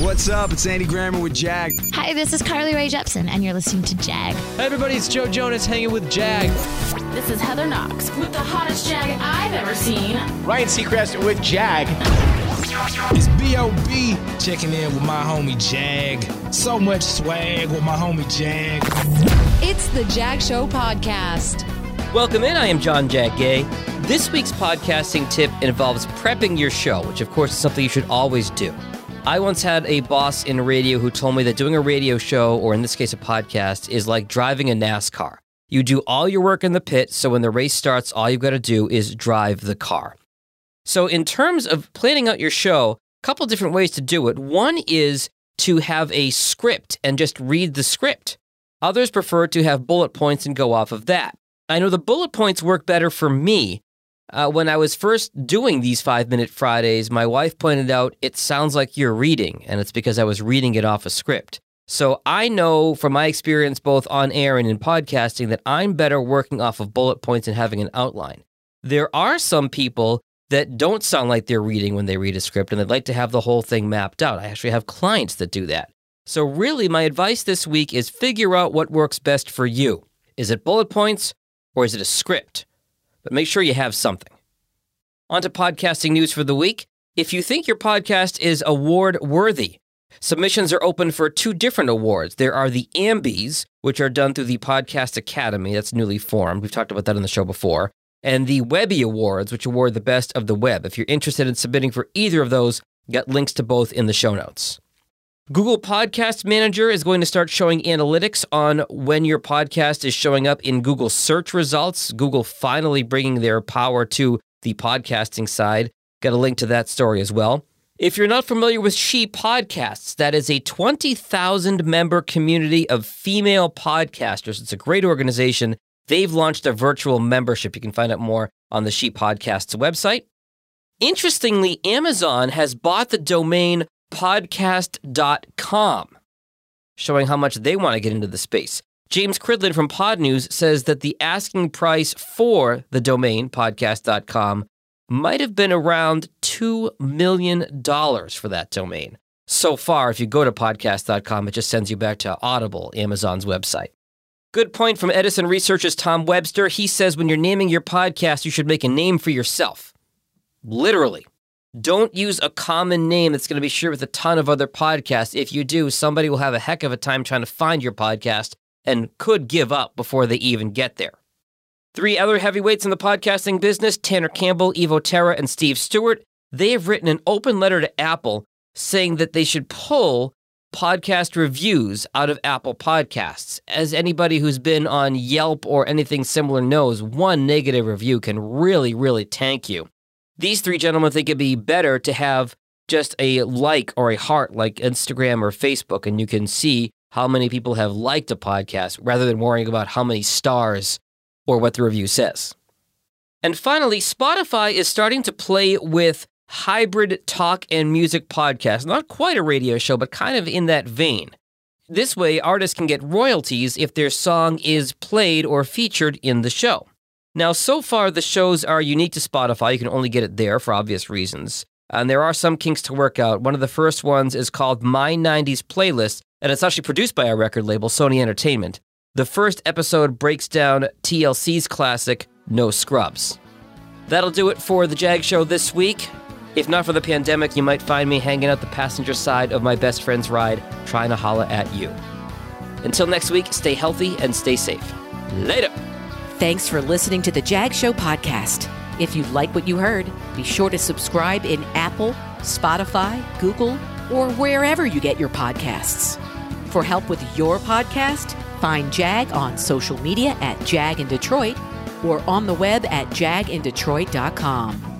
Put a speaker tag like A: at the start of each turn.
A: What's up? It's Andy Grammer with Jag.
B: Hi, this is Carly Rae Jepsen, and you're listening to Jag.
C: Hey everybody, it's Joe Jonas hanging with Jag.
D: This is Heather Knox with the hottest Jag I've ever seen.
E: Ryan Seacrest with Jag.
F: It's B.O.B. checking in with my homie Jag. So much swag with my homie Jag.
G: It's the Jag Show podcast.
C: Welcome in, I am John Jag Gay. This week's podcasting tip involves prepping your show, which of course is something you should always do. I once had a boss in radio who told me that doing a radio show, or in this case a podcast, is like driving a NASCAR. You do all your work in the pit, so when the race starts, all you've got to do is drive the car. So, in terms of planning out your show, a couple different ways to do it. One is to have a script and just read the script. Others prefer to have bullet points and go off of that. I know the bullet points work better for me uh, when I was first doing these five minute Fridays, my wife pointed out it sounds like you're reading, and it's because I was reading it off a script. So I know from my experience both on air and in podcasting that I'm better working off of bullet points and having an outline. There are some people that don't sound like they're reading when they read a script and they'd like to have the whole thing mapped out. I actually have clients that do that. So, really, my advice this week is figure out what works best for you. Is it bullet points or is it a script? But make sure you have something. On to podcasting news for the week. If you think your podcast is award worthy, submissions are open for two different awards. There are the AMBIes, which are done through the Podcast Academy, that's newly formed. We've talked about that on the show before. And the Webby Awards, which award the best of the web. If you're interested in submitting for either of those, got links to both in the show notes. Google Podcast Manager is going to start showing analytics on when your podcast is showing up in Google search results. Google finally bringing their power to the podcasting side. Got a link to that story as well. If you're not familiar with She Podcasts, that is a 20,000 member community of female podcasters. It's a great organization. They've launched a virtual membership. You can find out more on the She Podcasts website. Interestingly, Amazon has bought the domain podcast.com, showing how much they want to get into the space. James Cridland from Pod News says that the asking price for the domain podcast.com might have been around $2 million for that domain. So far, if you go to podcast.com, it just sends you back to Audible, Amazon's website. Good point from Edison Research's Tom Webster. He says when you're naming your podcast, you should make a name for yourself. Literally. Don't use a common name that's going to be shared with a ton of other podcasts. If you do, somebody will have a heck of a time trying to find your podcast and could give up before they even get there. Three other heavyweights in the podcasting business Tanner Campbell, Evo Terra, and Steve Stewart they have written an open letter to Apple saying that they should pull podcast reviews out of Apple Podcasts. As anybody who's been on Yelp or anything similar knows, one negative review can really, really tank you. These three gentlemen think it'd be better to have just a like or a heart like Instagram or Facebook, and you can see how many people have liked a podcast rather than worrying about how many stars or what the review says. And finally, Spotify is starting to play with hybrid talk and music podcasts. Not quite a radio show, but kind of in that vein. This way, artists can get royalties if their song is played or featured in the show. Now, so far, the shows are unique to Spotify. You can only get it there for obvious reasons. And there are some kinks to work out. One of the first ones is called My 90s Playlist, and it's actually produced by our record label, Sony Entertainment. The first episode breaks down TLC's classic, No Scrubs. That'll do it for the Jag Show this week. If not for the pandemic, you might find me hanging out the passenger side of my best friend's ride, trying to holla at you. Until next week, stay healthy and stay safe. Later!
G: Thanks for listening to the Jag Show podcast. If you like what you heard, be sure to subscribe in Apple, Spotify, Google, or wherever you get your podcasts. For help with your podcast, find Jag on social media at Jag in Detroit or on the web at jagindetroit.com.